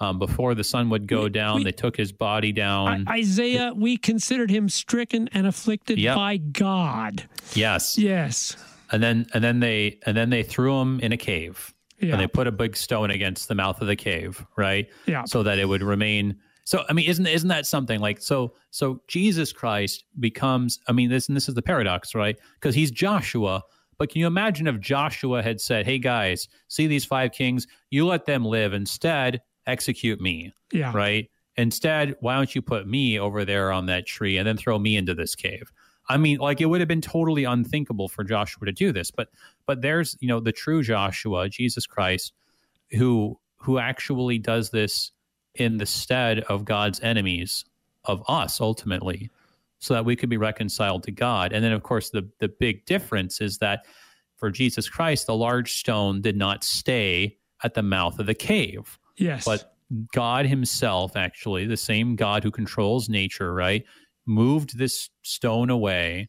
Um, before the sun would go we, down, we, they took his body down. Isaiah, we considered him stricken and afflicted yep. by God. Yes. Yes and then and then they and then they threw him in a cave. Yeah. And they put a big stone against the mouth of the cave, right? Yeah. So that it would remain So I mean, isn't isn't that something like so? So Jesus Christ becomes. I mean, this and this is the paradox, right? Because he's Joshua, but can you imagine if Joshua had said, "Hey guys, see these five kings? You let them live. Instead, execute me." Yeah. Right. Instead, why don't you put me over there on that tree and then throw me into this cave? I mean, like it would have been totally unthinkable for Joshua to do this, but but there's you know the true Joshua, Jesus Christ, who who actually does this in the stead of God's enemies, of us ultimately, so that we could be reconciled to God. And then, of course, the the big difference is that for Jesus Christ, the large stone did not stay at the mouth of the cave. Yes. But God Himself, actually, the same God who controls nature, right, moved this stone away.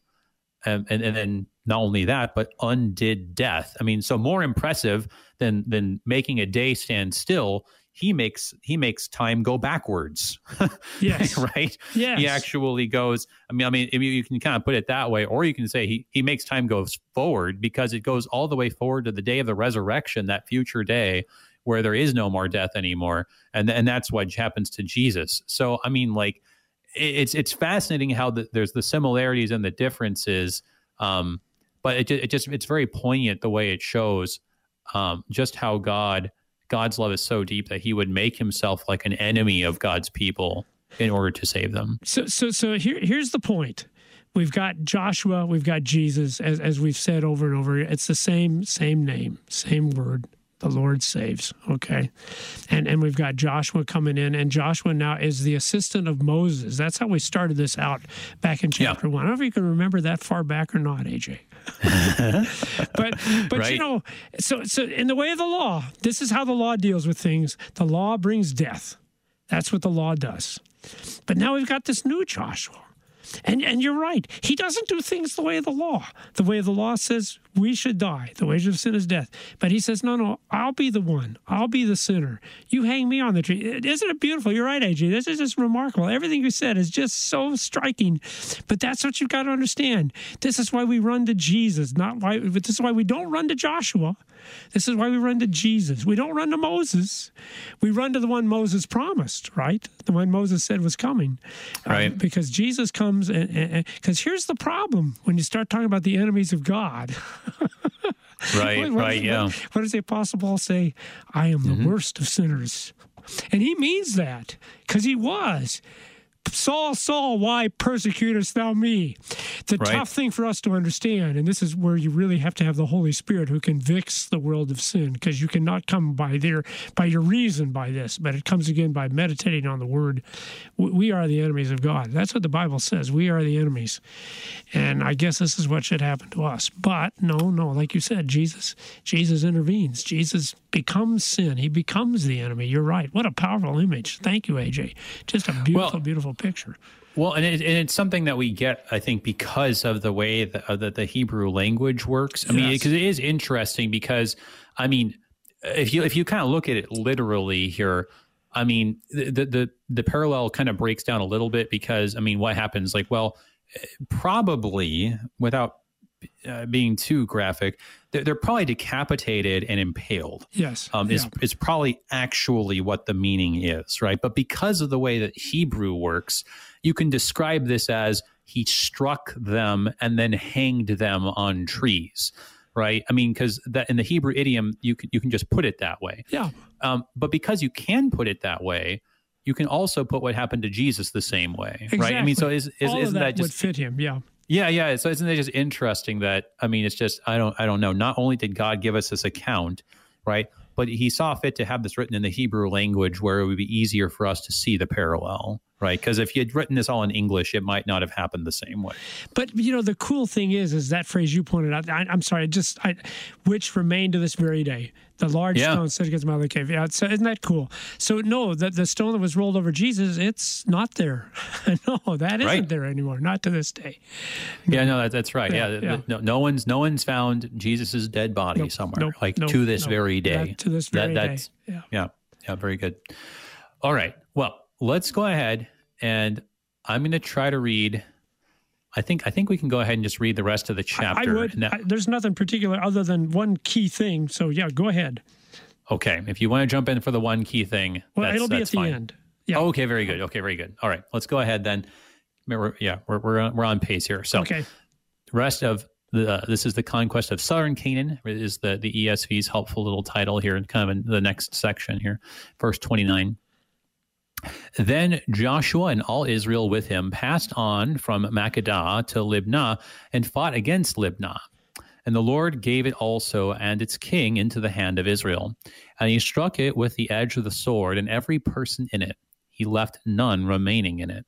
And, and, and then not only that, but undid death. I mean, so more impressive than than making a day stand still. He makes he makes time go backwards. Yes. right. Yes. He actually goes. I mean, I mean, you, you can kind of put it that way, or you can say he he makes time goes forward because it goes all the way forward to the day of the resurrection, that future day where there is no more death anymore, and and that's what happens to Jesus. So I mean, like it's it's fascinating how the, there's the similarities and the differences, um, but it it just it's very poignant the way it shows um, just how God God's love is so deep that He would make Himself like an enemy of God's people in order to save them. So, so, so here, here's the point. We've got Joshua, we've got Jesus, as, as we've said over and over. It's the same, same name, same word. The Lord saves. Okay, and and we've got Joshua coming in, and Joshua now is the assistant of Moses. That's how we started this out back in chapter Yeah. one. I don't know if you can remember that far back or not, AJ. but but you know, so so in the way of the law, this is how the law deals with things. The law brings death. That's what the law does. But now we've got this new Joshua. And and you're right. He doesn't do things the way of the law. The way of the law says we should die. The wages of sin is death. But he says, no, no, I'll be the one. I'll be the sinner. You hang me on the tree. Isn't it beautiful? You're right, AJ. This is just remarkable. Everything you said is just so striking. But that's what you've got to understand. This is why we run to Jesus, not why. But this is why we don't run to Joshua. This is why we run to Jesus. We don't run to Moses. We run to the one Moses promised, right? The one Moses said was coming. Um, Right. because Jesus comes, and because here's the problem when you start talking about the enemies of God. Right, What- what right, does- yeah. What, what does the Apostle Paul say? I am Mm-hmm. the worst of sinners. And he means that because he was. Saul, Saul, why persecutest thou me? The Right. tough thing for us to understand, and this is where you really have to have the Holy Spirit who convicts the world of sin, because you cannot come by their by your reason by this, but it comes again by meditating on the Word. We- We are the enemies of God. That's what the Bible says. We are the enemies, and I guess this is what should happen to us. But no, no, like you said, Jesus, Jesus intervenes. Jesus becomes sin. He becomes the enemy. You're right. What a powerful image. Thank you, AJ. Just a beautiful, Well- beautiful picture. Well, and, it, and it's something that we get, I think, because of the way that, uh, that the Hebrew language works. I mean, Yes. because it is interesting. Because I mean, if you if you kind of look at it literally here, I mean, the the the, the parallel kind of breaks down a little bit because I mean, what happens? Like, well, probably without uh, being too graphic, they're, they're probably decapitated and impaled Yes. um, is, Yeah. is probably actually what the meaning is, right? But because of the way that Hebrew works, you can describe this as he struck them and then hanged them on trees, right? I mean, because that in the Hebrew idiom, you can you can just put it that way. Yeah. Um, but because you can put it that way, you can also put what happened to Jesus the same way, right? I mean, so is, is isn't that, that would just fit him? Yeah. Yeah, yeah. So isn't it just interesting that I mean, it's just I don't I don't know. Not only did God give us this account, right, but He saw fit to have this written in the Hebrew language where it would be easier for us to see the parallel, right? Because if you had written this all in English, it might not have happened the same way. But you know, the cool thing is, is that phrase you pointed out. I, I'm sorry, just I, which remained to this very day. The large Yeah. stone set against the mouth of the cave. Yeah, so uh, isn't that cool? So no, the the stone that was rolled over Jesus, it's not there. no, that isn't Right. there anymore. Not to this day. Yeah, no, that, that's right. Yeah, Yeah, yeah. No, no one's no one's found Jesus's dead body Nope, somewhere, nope, like nope, to this very day. That- to this That- very day. that's, Yeah. Yeah. Yeah. Very good. All right. Well, let's go ahead and I'm going to try to read. I think I think we can go ahead and just read the rest of the chapter. I would. And that- I, there's nothing particular other than one key thing. So yeah, go ahead. okay. If you want to jump in for the one key thing, Well, that's, it'll be at the fine. end. Yeah. Oh, okay, very good. Okay, very good. All right, let's go ahead then. We're, yeah, we're we're on, we're on pace here. So, Okay. rest of the uh, this is the conquest of southern Canaan is the the ESV's helpful little title here, and kind of in the next section here, verse twenty nine. Then Joshua and all Israel with him passed on from Makkedah to Libnah and fought against Libnah. And the Lord gave it also and its king into the hand of Israel. And he struck it with the edge of the sword, and every person in it. He left none remaining in it.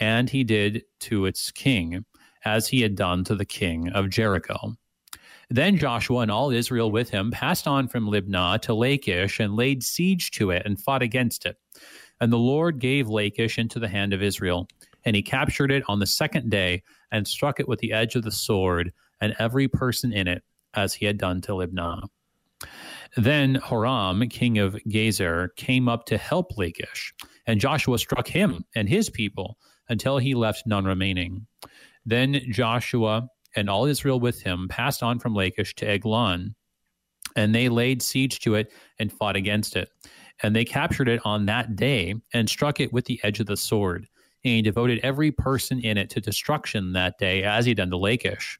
And he did to its king as he had done to the king of Jericho. Then Joshua and all Israel with him passed on from Libnah to Lachish and laid siege to it and fought against it. And the Lord gave Lachish into the hand of Israel. And he captured it on the second day and struck it with the edge of the sword and every person in it, as he had done to Libnah. Then Horam, king of Gezer, came up to help Lachish, and Joshua struck him and his people until he left none remaining. Then Joshua and all Israel with him passed on from Lachish to Eglon, and they laid siege to it and fought against it. And they captured it on that day and struck it with the edge of the sword. And he devoted every person in it to destruction that day, as he done to Lachish.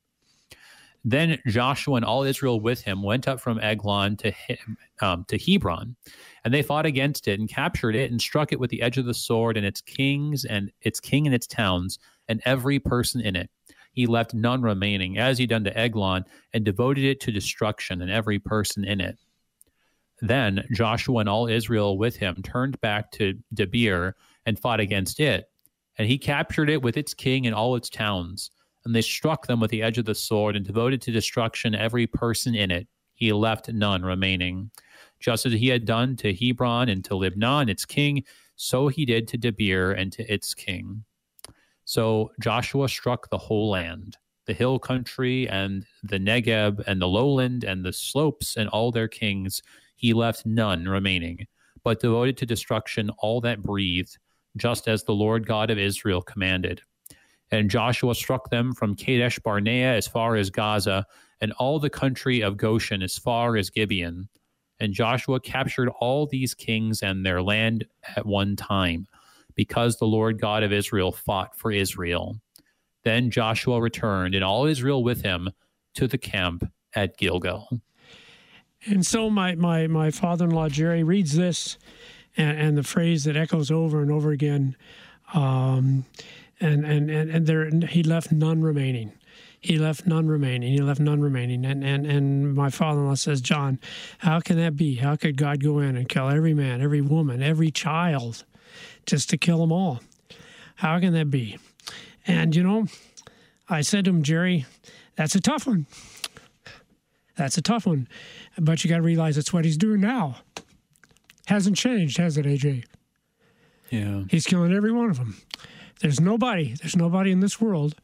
Then Joshua and all Israel with him went up from Eglon to um, to Hebron, and they fought against it and captured it and struck it with the edge of the sword and its kings and its king and its towns and every person in it. He left none remaining, as he done to Eglon, and devoted it to destruction and every person in it. Then Joshua and all Israel with him turned back to Debir and fought against it, and he captured it with its king and all its towns. And they struck them with the edge of the sword and devoted to destruction every person in it. He left none remaining. Just as he had done to Hebron and to Libnah its king, so he did to Debir and to its king. So Joshua struck the whole land, the hill country and the Negeb and the lowland and the slopes and all their kings. He left none remaining, but devoted to destruction all that breathed, just as the Lord God of Israel commanded. And Joshua struck them from Kadesh Barnea as far as Gaza, and all the country of Goshen as far as Gibeon. And Joshua captured all these kings and their land at one time, because the Lord God of Israel fought for Israel. Then Joshua returned, and all Israel with him, to the camp at Gilgal. And so my, my, my father in law, Jerry, reads this and, and the phrase that echoes over and over again. Um, and, and, and, and there, he left none remaining. He left none remaining. He left none remaining. And, and, and my father in law says, John, how can that be? How could God go in and kill every man, every woman, every child just to kill them all? How can that be? And, you know, I said to him, Jerry, that's a tough one. That's a tough one. But you got to realize it's what he's doing now. Hasn't changed, has it, AJ? Yeah. He's killing every one of them. There's nobody, there's nobody in this world,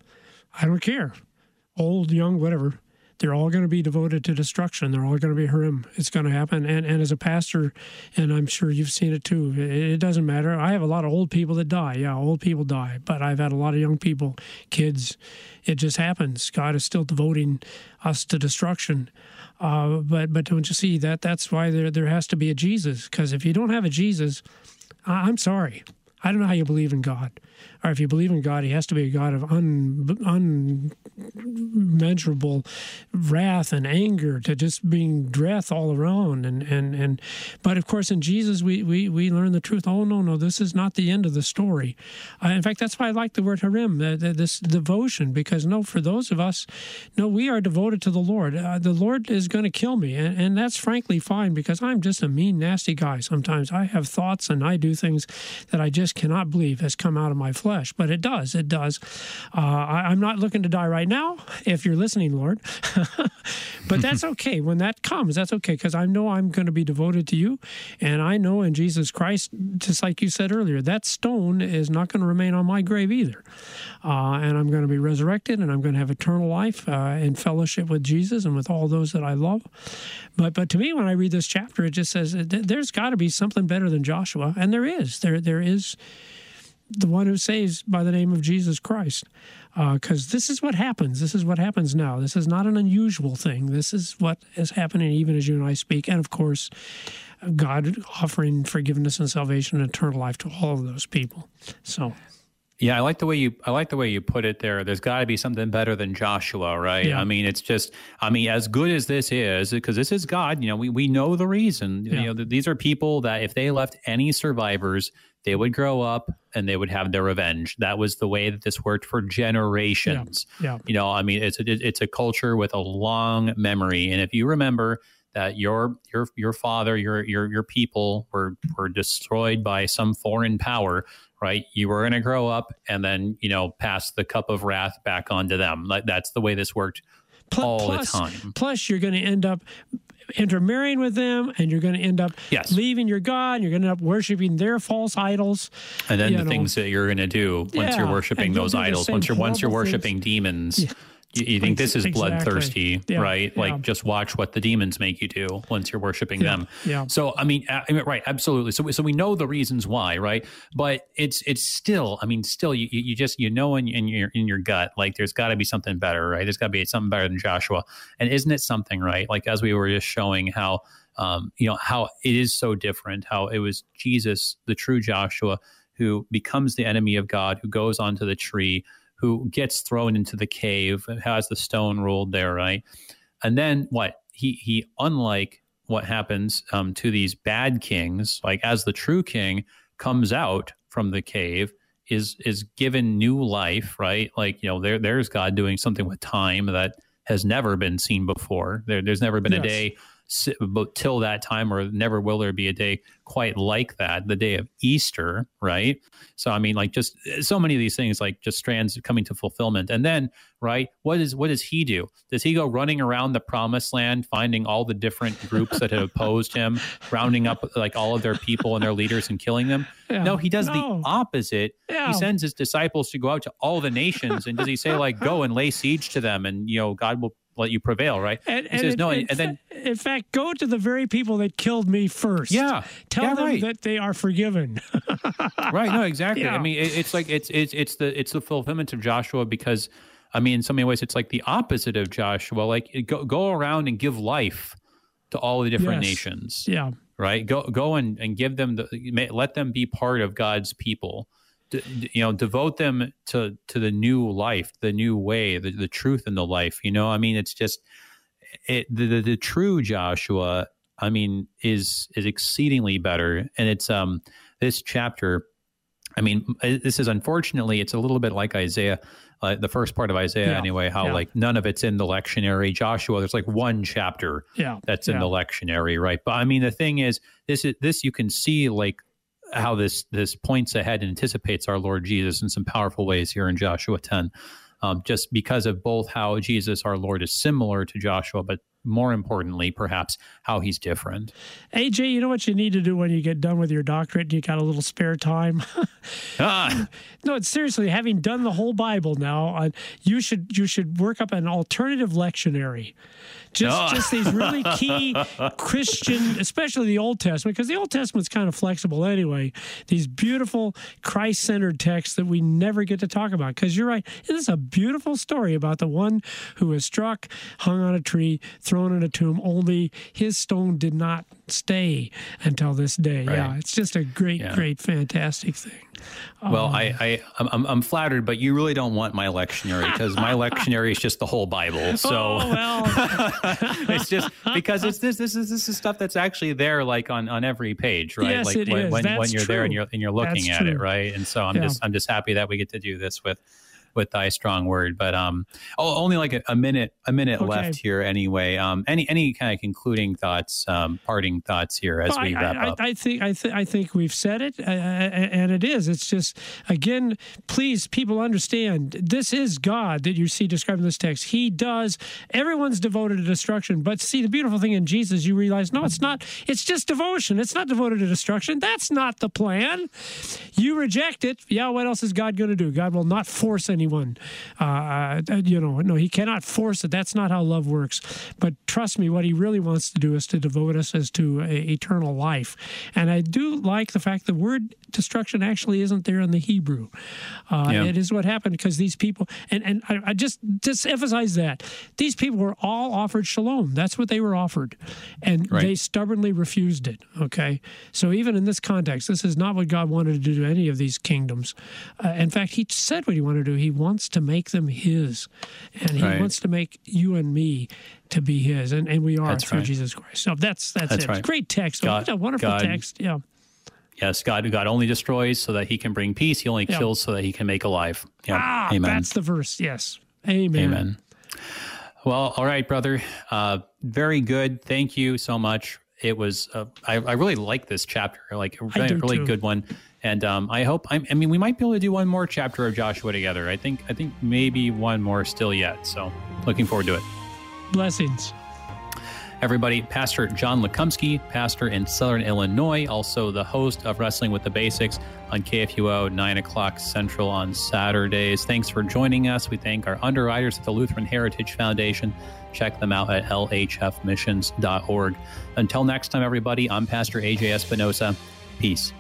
I don't care, old, young, whatever. They're all going to be devoted to destruction. They're all going to be harim. It's going to happen. And and as a pastor, and I'm sure you've seen it too. It, it doesn't matter. I have a lot of old people that die. Yeah, old people die. But I've had a lot of young people, kids. It just happens. God is still devoting us to destruction. Uh, but but don't you see that? That's why there there has to be a Jesus. Because if you don't have a Jesus, I, I'm sorry. I don't know how you believe in God. Or if you believe in God, he has to be a God of un, unmeasurable wrath and anger to just being breath all around. And, and, and but of course in Jesus we, we, we learn the truth. Oh no, no, this is not the end of the story. Uh, in fact, that's why I like the word the, this devotion, because no, for those of us, no, we are devoted to the Lord. Uh, the Lord is going to kill me, and, and that's frankly fine because I'm just a mean, nasty guy. Sometimes I have thoughts and I do things that I just cannot believe has come out of my flesh, but it does. It does. Uh, I, I'm not looking to die right now, if you're listening, Lord. but that's okay. When that comes, that's okay because I know I'm going to be devoted to you. And I know in Jesus Christ, just like you said earlier, that stone is not going to remain on my grave either. Uh, and I'm going to be resurrected and I'm going to have eternal life uh, in fellowship with Jesus and with all those that I love. But but to me, when I read this chapter, it just says there's got to be something better than Joshua, and there is. There there is the one who saves by the name of Jesus Christ. Because uh, this is what happens. This is what happens now. This is not an unusual thing. This is what is happening even as you and I speak. And of course, God offering forgiveness and salvation and eternal life to all of those people. So yeah, I like the way you I like the way you put it there. There's got to be something better than Joshua, right? Yeah. I mean, it's just I mean, as good as this is because this is God, you know, we we know the reason. Yeah. You know, th- these are people that if they left any survivors, they would grow up and they would have their revenge. That was the way that this worked for generations. Yeah. You know, I mean, it's a, it's a culture with a long memory, and if you remember that your your your father, your your your people were were destroyed by some foreign power, right? You were going to grow up and then you know pass the cup of wrath back onto them. Like that's the way this worked Pl- all the time. Plus, you're going to end up intermarrying with them, and you're going to end up Yes. leaving your God. And you're going to end up worshiping their false idols. And then the know. things that you're going to do once Yeah, you're worshiping and those idols, once you're once you're horrible things. worshiping demons. You, you think this is Exactly. bloodthirsty, Yeah, right? yeah. Like just watch what the demons make you do once you're worshiping Yeah, them. yeah. So I mean, I mean, right? Absolutely. So so we know the reasons why, right? But it's it's still, I mean, still, you you you just you know in, in your in your gut, like there's got to be something better, right? There's got to be something better than Joshua, and isn't it something, right? Like as we were just showing how. Um, you know how it is so different. How it was Jesus, the true Joshua, who becomes the enemy of God, who goes onto the tree, who gets thrown into the cave, has the stone rolled there, right? And then what? He he, unlike what happens um, to these bad kings, like as the true king comes out from the cave, is is given new life, right? Like you know, there there's God doing something with time that has never been seen before. There, there's never been a day but till that time, or never will there be a day quite like that, the day of Easter, right? So I mean, like just eh, so many of these things, like just strands coming to fulfillment, and then right, what is what does he do? Does he go running around the promised land, finding all the different groups that have opposed him, rounding up like all of their people and their leaders and killing them? Yeah. No, he does No. the opposite. Yeah. He sends his disciples to go out to all the nations, and does he say like, "Go and lay siege to them," and you know, God will let you prevail, right? And, he says in- no, in, and then in fact, go to the very people that killed me first. Yeah. tell Yeah, them right. that they are forgiven. right no exactly Yeah. i mean it, it's like it's it's it's the it's the fulfillment of joshua because i mean in so many ways it's like the opposite of joshua like go, go around and give life to all the different Yes. nations yeah, right go go and, and give them the let them be part of god's people D- you know devote them to to the new life the new way the, the truth in the life you know i mean it's just it the, the, the true joshua i mean is is exceedingly better and it's um this chapter i mean this is unfortunately it's a little bit like isaiah uh, the first part of isaiah Yeah, anyway how yeah. like none of it's in the lectionary joshua there's like one chapter yeah. that's in the lectionary, right? But I mean, the thing is, this is this you can see like how this this points ahead and anticipates our Lord Jesus in some powerful ways here in Joshua ten, um, just because of both how Jesus our Lord is similar to Joshua, but more importantly, perhaps how he's different. AJ, you know what you need to do when you get done with your doctorate and you got a little spare time? Ah, no, it's seriously, having done the whole Bible now, uh, you should you should work up an alternative lectionary. Just Oh. just these really key Christian, especially the Old Testament, because the Old Testament's kind of flexible anyway. These beautiful Christ-centered texts that we never get to talk about. Because you're right, it is a beautiful story about the one who was struck, hung on a tree, thrown in a tomb. Only his stone did not stay until this day. Yeah, it's just a great, Yeah. great, fantastic thing. well, um, I, I I'm- I'm flattered, but you really don't want my lectionary because my lectionary is just the whole Bible. So. Oh well, it's just because it's this this is this is stuff that's actually there like on on every page right Yes, like it when is. when, when you're there and true. you're and you're looking That's at it true. right and so i'm Yeah. just i'm just happy that we get to do this with with thy strong word but um oh only like a, a minute a minute Okay. left here anyway um any any kind of concluding thoughts um parting thoughts here as Well, we I, wrap I, up I, I think I, th- I think we've said it, uh, and it is. It's just again, please, people understand. This is God that you see described in this text. He does. Everyone's devoted to destruction, but see the beautiful thing in Jesus, you realize no, it's not. It's just devotion. It's not devoted to destruction. That's not the plan. You reject it. Yeah. What else is God going to do? God will not force anyone. Anyone. Uh, uh, you know, no, he cannot force it. That's not how love works. But trust me, what he really wants to do is to devote us as to a, eternal life. And I do like the fact the word destruction actually isn't there in the Hebrew. Uh, yeah. It is what happened because these people, and, and I, I just just emphasize that these people were all offered shalom. That's what they were offered, and right. they stubbornly refused it. Okay, so even in this context, this is not what God wanted to do to any of these kingdoms. Uh, in fact, He said what He wanted to do. He wants to make them His, and He right. wants to make you and me to be His, and, and we are that's through right. Jesus Christ. So that's that's, that's it. Right. Great text. God, a wonderful God, text. Yeah. Yes, God, God only destroys so that He can bring peace. He only yeah. kills so that He can make alive. Yeah. Ah, Amen. That's the verse. Yes. Amen. Amen. Well, all right, brother. Uh, very good. Thank you so much. It was. Uh, I, I really like this chapter. Like a really, good one. And um, I hope. I, I mean, we might be able to do one more chapter of Joshua together. I think. I think maybe one more still yet. So, looking forward to it. Blessings everybody. Pastor John Lekumsky, pastor in Southern Illinois, also the host of Wrestling with the Basics on KFUO, 9 o'clock Central on Saturdays. Thanks for joining us. We thank our underwriters at the Lutheran Heritage Foundation. Check them out at lhfmissions.org. Until next time, everybody, I'm Pastor AJ Espinosa. Peace.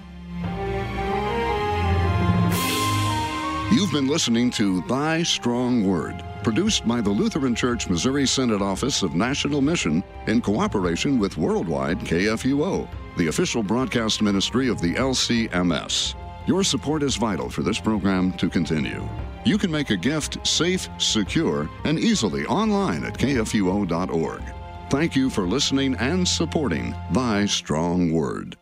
You've been listening to Thy Strong Word produced by the Lutheran Church Missouri Synod Office of National Mission in cooperation with Worldwide KFUO, the official broadcast ministry of the LCMS. Your support is vital for this program to continue. You can make a gift safe, secure, and easily online at kfuo.org. Thank you for listening and supporting Thy Strong Word.